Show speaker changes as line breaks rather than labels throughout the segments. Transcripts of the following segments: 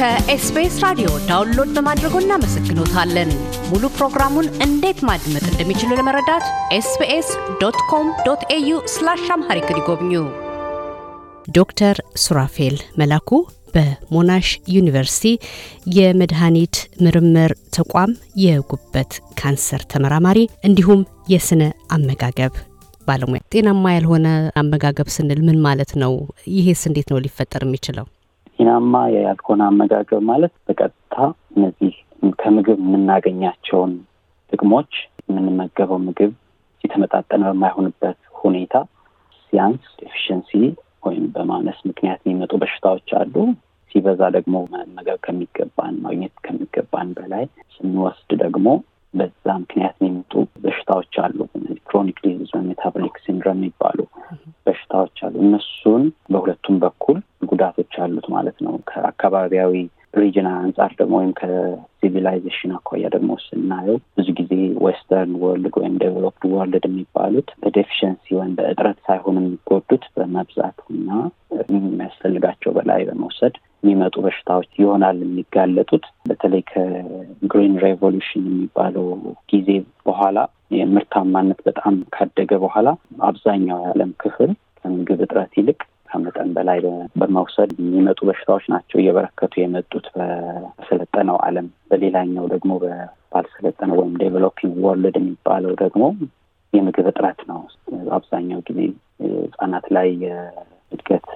ከ SBS ራዲዮ download በማድረጎ እናመሰግኖታለን። ሙሉ ፕሮግራሙን እንዴት ማድመጥ እንደሚችሉ ለመረዳት SBS dot com dot au slash Amharic ይጎብኙ። ዶክተር ሱራፌል መላኩ በሞናሽ ዩኒቨርሲቲ የመድኃኒት ምርምር ተቋም የጉበት ካንሰር ተመራማሪ እንዲሁም የስነ አመጋገብ ባለሙያ። ጤናማ ያልሆነ አመጋገብ ስንል ምን ማለት ነው? ይሄስ እንዴት ነው ሊፈጠር የሚችለው?
ጤናማ ያልሆነ አመጋገብ ማለት በቀጥታ እነዚህ ከምግብ የምናገኛቸውን ጥቅሞች የምንመገበው ምግብ የተመጣጠነ በማይሆንበት ሁኔታ ሲያንስ ዴፊሽንሲ ወይም በማነስ ምክንያት የሚመጡ በሽታዎች አሉ። ሲበዛ ደግሞ መመገብ ከሚገባን ማግኘት ከሚገባን በላይ ስንወስድ ደግሞ በዛ ምክንያት የሚመጡ በሽታዎች አሉ። chronic disease metabolic syndrome የሚባሉ በሽታዎች አሉ። እነሱን በሁለቱም በኩል ጉዳቶች አሉት ማለት ነው። ከአካባቢያዊ region አንጻር ደግሞ ወይም ከ civilization አኳያ ደግሞ ስናየው ብዙ ጊዜ western world ወይም developed world የሚባሉት በ deficiency ወይም በእጥረት ሳይሆን የሚጎዱት በመብዛት እና የሚያስፈልጋቸው በላይ በመውሰድ የሚመጡ በሽታዎች ይሆናል የሚጋለጡት። በተለይ ከ green revolution የሚባለው ጊዜ በኋላ የምርታማነት በጣም ካደገ በኋላ አብዛኛው የዓለም ክፍል ከምግብ እጥረት ይልቅ ከመጠን በላይ በመውሰድ የሚመጡ በሽታዎች ናቸው እየበረከቱ የመጡት በሰለጠነው ዓለም። በሌላኛው ደግሞ ባልሰለጠነው ወይም developing world የሚባለው ደግሞ የምግብ እጥረት ነው። አብዛኛው ጊዜ ህጻናት ላይ የእድገት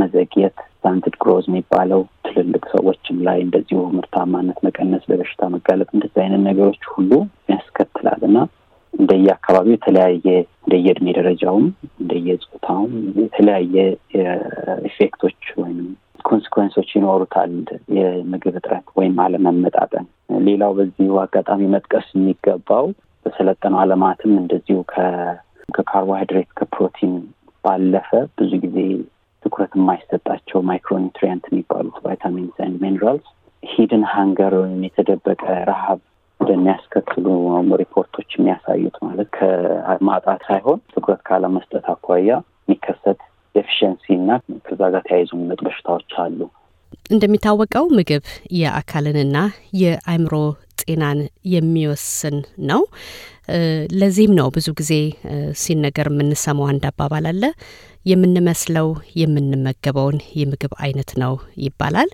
መዘግየት stunted growth የሚባለው ትልልቅ ሰዎችም ላይ እንደዚሁ ምርታማነት መቀነስ፣ ለበሽታ መጋለጥ እንደዚህ አይነት ነገሮች ሁሉ ያስከትላል እና እንደየ አካባቢው የተለያየ እንደየእድሜ ደረጃውም እንደየፆታውም የተለያየ effect ኦች ወይም consequence ኦች ይኖሩታል የምግብ እጥረት ወይም አለመመጣጠን። ሌላው በዚሁ አጋጣሚ መጥቀስ የሚገባው በሰለጠነው ዓለማትም እንደዚሁ ከካርቦሃይድሬት ከፕሮቲን ባለፈ ብዙ ጊዜ ትኩረት የማይሰጣቸው micronutrient የሚባሉት vitamins minerals hidden hunger ወይም የተደበቀ ረሃብ እንደሚያስከትሉ ሪፖርቶች የሚያሳዩት ማለት ከማጣት ሳይሆን ትኩረት ካለመስጠት አኳያ የሚከሰት deficiency እና ከዛ ጋር ተያይዞ የሚመጡ በሽታዎች አሉ።
እንደሚታወቀው ምግብ የአካልንና የአእምሮ ጤናን የሚወስን ነው። ለዚህም ነው ብዙ ጊዜ ሲነገር የምንሰማው አንድ አባባል አለ። የምንመስለው የምንመገበውን የምግብ አይነት ነው ይባላል።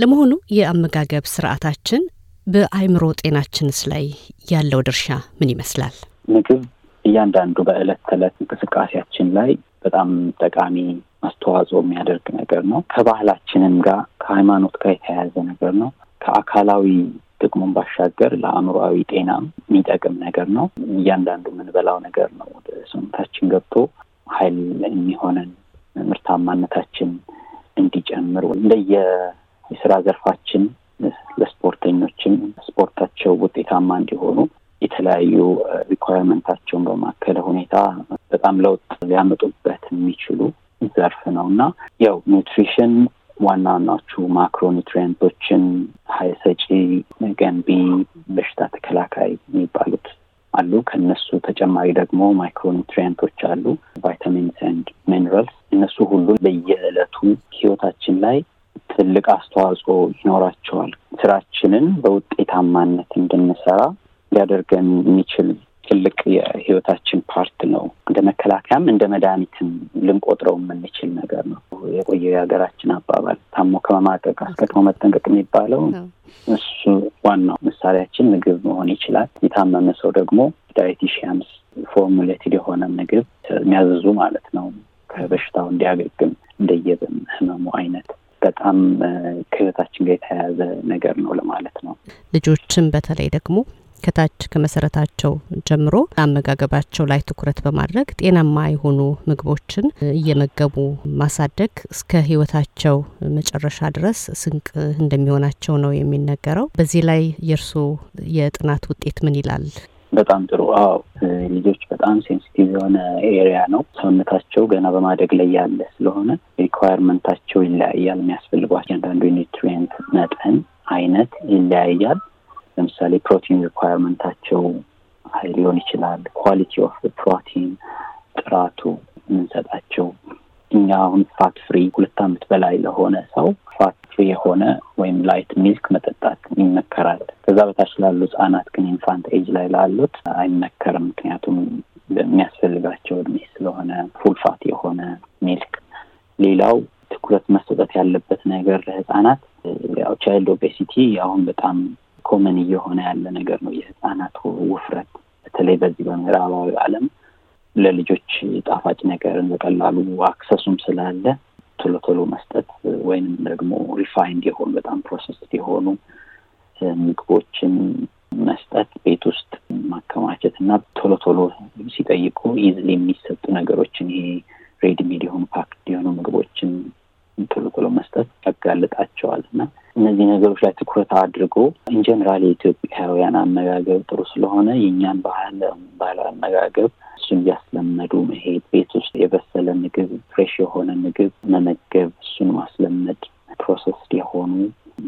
ለመሆኑ የአመጋገብ ስርዓታችን በአእምሮ ጤናችንስ ላይ ያለው ድርሻ ምን ይመስላል?
ምግብ እያንዳንዱ በዕለት ተዕለት እንቅስቃሴያችን ላይ በጣም ጠቃሚ አስተዋጽኦ የሚያደርግ ነገር ነው። ከባህላችንም ጋር ከሃይማኖት ጋር የተያያዘ ነገር ነው። ከአካላዊ ጥቅሙን ባሻገር ለአእምሮዊ ጤናም የሚጠቅም ነገር ነው። እያንዳንዱ የምንበላው ነገር ነው ወደ ሰውነታችን ገብቶ ኃይል የሚሆነን ምርታማነታችን እንዲጨምር እንደየ የስራ ዘርፋችን ለስፖርተኞችም ስፖርታቸው ውጤታማ እንዲሆኑ የተለያዩ ሪኳየርመንታቸውን በማከለ ሁኔታ በጣም ለውጥ ሊያመጡበት የሚችሉ ዘርፍ ነው እና ያው nutrition ዋና ዋናዎቹ macro nutrient ኦችን ሀይል ሰጪ፣ ገንቢ፣ በሽታ ተከላካይ የሚባሉት አሉ። ከነሱ ተጨማሪ ደግሞ micro nutrient ኦች አሉ፣ vitamins and minerals። እነሱ ሁሉ በየዕለቱ ህይወታችን ላይ ትልቅ አስተዋጽኦ ይኖራቸዋል። ስራችንን በውጤታማነት እንድንሰራ ሊያደርገን የሚችል ትልቅ የህይወታችን part ነው። እንደ መከላከያም እንደ መድኃኒትም ልንቆጥረው የምንችል ነገር ነው። የቆየ የሀገራችን አባባል ታሞ ከመማቀቅ አስቀድሞ መጠንቀቅ የሚባለው እሱ ዋናው ምሳሌያችን ምግብ መሆን ይችላል። የታመመ ሰው ደግሞ dietitians formulated የሆነ ምግብ የሚያዝዙ ማለት ነው ከበሽታው እንዲያገግም እንደየህመሙ አይነት በጣም ከህይወታችን ጋር የተያያዘ ነገር ነው ለማለት ነው።
ልጆችን በተለይ ደግሞ ከታች ከመሰረታቸው ጀምሮ አመጋገባቸው ላይ ትኩረት በማድረግ ጤናማ የሆኑ ምግቦችን እየመገቡ ማሳደግ እስከ ህይወታቸው መጨረሻ ድረስ ስንቅ እንደሚሆናቸው ነው የሚነገረው። በዚህ ላይ የእርስዎ የጥናት ውጤት ምን ይላል?
በጣም ጥሩ። አዎ ልጆች በጣም sensitive የሆነ area ነው። ሰውነታቸው ገና በማደግ ላይ ያለ ስለሆነ requirement ኣቸው ይለያያል። የሚያስፈልጓቸው እያንዳንዱ የ nutrient መጠን አይነት ይለያያል። ለምሳሌ ፕሮቲን requirement ኣቸው high ሊሆን ይችላል። quality of protein ጥራቱ የምንሰጣቸው እኛ አሁን fat free ሁለት ዓመት በላይ ለሆነ ሰው fat free የሆነ ወይም light milk መጠጣት ይመከራል። ከዛ በታች ላሉ ህጻናት ግን infant age ላይ ላሉት አይመከርም። ምክንያቱም በሚያስፈልጋቸው እድሜ ስለሆነ full fat የሆነ milk። ሌላው ትኩረት መሰጠት ያለበት ነገር ለህጻናት ያው child obesity አሁን በጣም common እየሆነ ያለ ነገር ነው። የህጻናት ውፍረት በተለይ በዚህ በምዕራባዊ ዓለም ለልጆች ጣፋጭ ነገርን በቀላሉ access ኡም ስላለ ቶሎ ቶሎ መስጠት ወይንም ደግሞ refined የሆኑ በጣም processed የሆኑ ምግቦችን መስጠት ቤት ውስጥ ማከማቸት እና ቶሎ ቶሎ ሲጠይቁ easily የሚሰጡ ነገሮችን ይሄ readymade የሆኑ packed የሆኑ ምግቦችን ቶሎ ቶሎ መስጠት ያጋልጣቸዋል እና እነዚህ ነገሮች ላይ ትኩረት አድርጎ in general የኢትዮጵያውያን አመጋገብ ጥሩ ስለሆነ የእኛን ባህል ባህላዊ አመጋገብ እሱን እያስለመዱ መሄድ፣ ቤት ውስጥ የበሰለ ምግብ fresh የሆነ ምግብ መመገብ፣ እሱን ማስለመድ፣ processed የሆኑ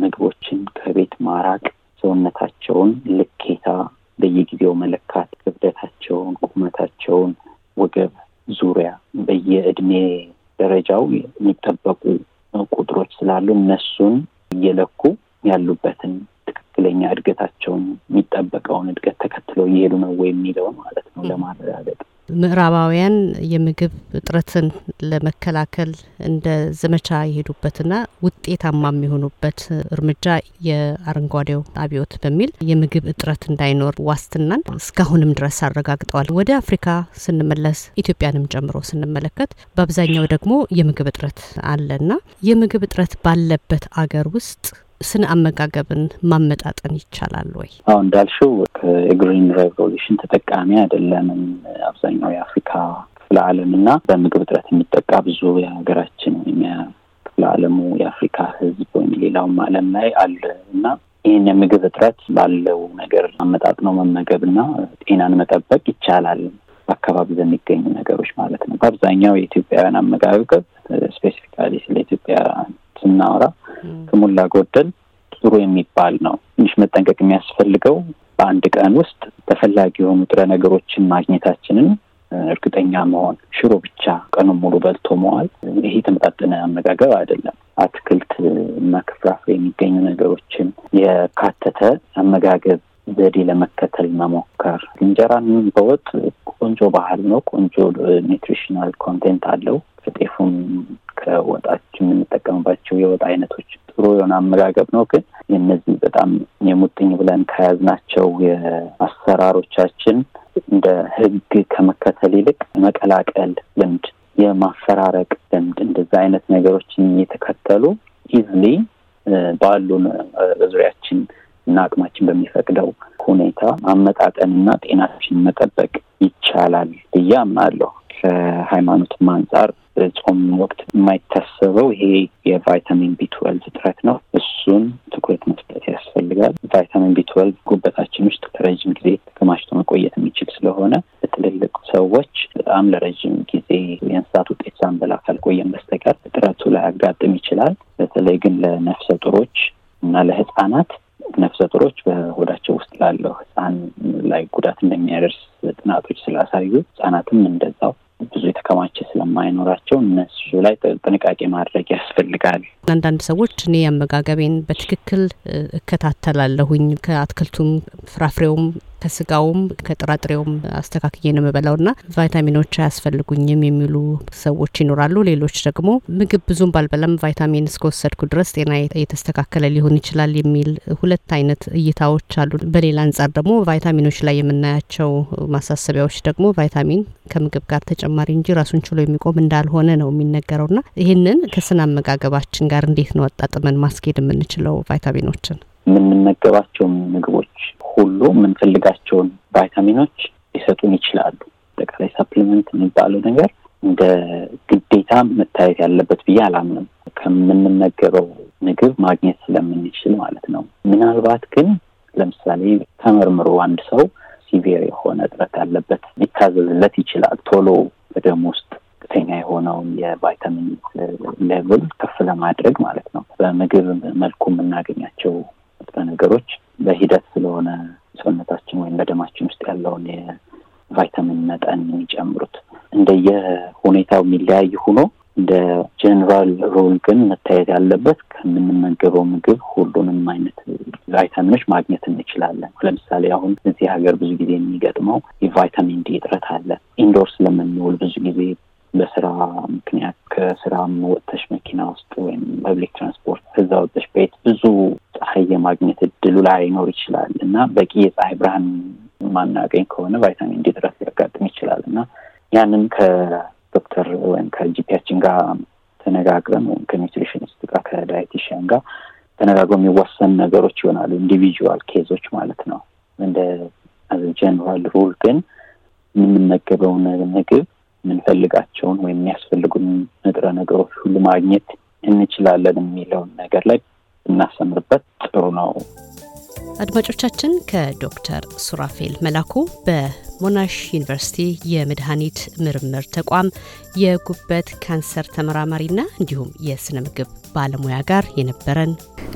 ምግቦችን ከቤት ማራቅ፣ ሰውነታቸውን ልኬታ በየጊዜው መለካት፣ ክብደታቸውን፣ ቁመታቸውን፣ ወገብ ዙሪያ በየእድሜ ደረጃው የሚጠበቁ ቁጥሮች ስላሉ እነሱን
ምዕራባውያን የምግብ እጥረትን ለመከላከል እንደ ዘመቻ የሄዱበትና ውጤታማ የሚሆኑበት እርምጃ የአረንጓዴው አብዮት በሚል የምግብ እጥረት እንዳይኖር ዋስትናን እስካሁንም ድረስ አረጋግጠዋል። ወደ አፍሪካ ስንመለስ ኢትዮጵያንም ጨምሮ ስንመለከት በአብዛኛው ደግሞ የምግብ እጥረት አለና የምግብ እጥረት ባለበት አገር ውስጥ ስነ አመጋገብን ማመጣጠን ይቻላል ወይ?
አዎ እንዳልሽው ከ green revolution ተጠቃሚ አይደለንም አብዛኛው የአፍሪካ ክፍለ ዓለም እና በምግብ እጥረት የሚጠቃ ብዙ የሀገራችን ወይም ክፍለ ዓለሙ የአፍሪካ ሕዝብ ወይም ሌላውም ዓለም ላይ አለ እና ይህን የምግብ እጥረት ባለው ነገር አመጣጥነው መመገብ እና ጤናን መጠበቅ ይቻላል። በአካባቢ በሚገኙ ነገሮች ማለት ነው። በአብዛኛው የኢትዮጵያውያን አመጋገብ ስፔሲፊካሊ ስለ ኢትዮጵያ ስናወራ ከሞላ ጎደል ጥሩ የሚባል ነው። ትንሽ መጠንቀቅ የሚያስፈልገው በአንድ ቀን ውስጥ ተፈላጊ የሆኑ ጥረ ነገሮችን ማግኘታችንን እርግጠኛ መሆን። ሽሮ ብቻ ቀኑን ሙሉ በልቶ መዋል ይሄ የተመጣጠነ አመጋገብ አይደለም። አትክልት እና ከፍራፍሬ የሚገኙ ነገሮችን የካተተ አመጋገብ ዘዴ ለመከተል መሞከር። እንጀራን በወጥ ቆንጆ ባህል ነው። ቆንጆ nutritional content አለው። ከጤፉም ከወጣችን የምንጠቀምባቸው የወጥ አይነቶች ጥሩ የሆነ አመጋገብ ነው። ግን የነዚህ በጣም የሙጥኝ ብለን ከያዝናቸው የአሰራሮቻችን እንደ ሕግ ከመከተል ይልቅ መቀላቀል ልምድ፣ የማፈራረቅ ልምድ እንደዛ አይነት ነገሮችን እየተከተሉ easily ባሉን በዙሪያችን እና አቅማችን በሚፈቅደው ሁኔታ ማመጣጠንና ጤናችን መጠበቅ ይቻላል ብዬ አምናለሁ። ከሃይማኖትም አንጻር ጾም ወቅት የማይታሰበው ይሄ የቫይታሚን ቢ እጥረት ነው። እሱን ትኩረት መስጠት ያስፈልጋል። ቫይታሚን ቢ ጉበታችን ውስጥ ለረጅም ጊዜ ተከማችቶ መቆየት የሚችል ስለሆነ ለትልልቅ ሰዎች በጣም ለረጅም ጊዜ የእንስሳት ውጤት ሳንበላ ካልቆየን በስተቀር እጥረቱ ላይ ያጋጥም ይችላል። በተለይ ግን ለነፍሰ ጡሮች እና ለህፃናት ነፍሰ ጡሮች በሆዳቸው ውስጥ ላለው ህፃን ላይ ጉዳት እንደሚያደርስ ጥናቶች ስላሳዩ ህጻናትም እንደዛው ብዙ የተከማቸ ስለማይኖራቸው እነሱ ላይ ጥንቃቄ ማድረግ ያስፈልጋል።
አንዳንድ ሰዎች እኔ አመጋገቤን በትክክል እከታተላለሁኝ ከአትክልቱም ፍራፍሬውም ከስጋውም ከጥራጥሬውም አስተካክዬ ነው የምበላው ና ቫይታሚኖች አያስፈልጉኝም የሚሉ ሰዎች ይኖራሉ። ሌሎች ደግሞ ምግብ ብዙም ባልበላም ቫይታሚን እስከወሰድኩ ድረስ ጤና የተስተካከለ ሊሆን ይችላል የሚል ሁለት አይነት እይታዎች አሉ። በሌላ አንጻር ደግሞ ቫይታሚኖች ላይ የምናያቸው ማሳሰቢያዎች ደግሞ ቫይታሚን ከምግብ ጋር ተጨማሪ እንጂ ራሱን ችሎ የሚቆም እንዳልሆነ ነው የሚነገረው ና ይህንን ከስነ አመጋገባችን ጋር እንዴት ነው አጣጥመን ማስኬድ የምንችለው ቫይታሚኖችን?
የምንመገባቸው ምግቦች ሁሉ የምንፈልጋቸውን ቫይታሚኖች ሊሰጡን ይችላሉ። አጠቃላይ supplement የሚባለው ነገር እንደ ግዴታ መታየት ያለበት ብዬ አላምንም። ከምንመገበው ምግብ ማግኘት ስለምንችል ማለት ነው። ምናልባት ግን ለምሳሌ ተመርምሮ አንድ ሰው severe የሆነ እጥረት ያለበት ሊታዘዝለት ይችላል። ቶሎ በደም ውስጥ ከፍተኛ የሆነውን የቫይታሚን level ከፍ ለማድረግ ማለት ነው። በምግብ መልኩ የምናገኛቸው ንጥረ ነገሮች በሂደት ስለሆነ ሰውነታችን ወይም በደማችን ውስጥ ያለውን የቫይታሚን መጠን የሚጨምሩት እንደየ ሁኔታው የሚለያይ ሆኖ እንደ general rule ግን መታየት ያለበት ከምንመገበው ምግብ ሁሉንም አይነት ቫይታሚኖች ማግኘት እንችላለን። ለምሳሌ አሁን እዚህ ሀገር ብዙ ጊዜ የሚገጥመው የቫይታሚን ዲ እጥረት አለ። indoor ስለምንውል ብዙ ጊዜ በስራ ምክንያት ከስራ ወጥተሽ መኪና ውስጥ ወይም public transport ከዛ ወጥተሽ ቤት ብዙ ፀሐይ የማግኘት እድሉ ላይኖር ይችላል እና በቂ የፀሐይ ብርሃን ማናገኝ ከሆነ ቫይታሚን ዲ እጥረት ሊያጋጥም ይችላል እና ያንን ከዶክተር ወይም ከ GP ያችን ጋር ተነጋግረን ወይም ከ nutritionist ጋር ከ dietitian ጋር ተነጋግሮ የሚወሰን ነገሮች ይሆናሉ። individual case ኦች ማለት ነው። እንደ ጀነራል ሩል ግን የምንመገበውን ምግብ የምንፈልጋቸውን ወይም የሚያስፈልጉን ንጥረ ነገሮች ሁሉ ማግኘት እንችላለን የሚለውን ነገር ላይ ብናሰምርበት ጥሩ ነው።
አድማጮቻችን ከዶክተር ሱራፌል መላኩ በሞናሽ ዩኒቨርሲቲ የመድኃኒት ምርምር ተቋም የጉበት ካንሰር ተመራማሪና እንዲሁም የስነ ምግብ ባለሙያ ጋር የነበረን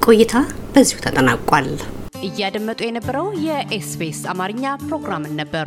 ቆይታ በዚሁ ተጠናቋል። እያደመጡ የነበረው የኤስቢኤስ አማርኛ ፕሮግራምን ነበር።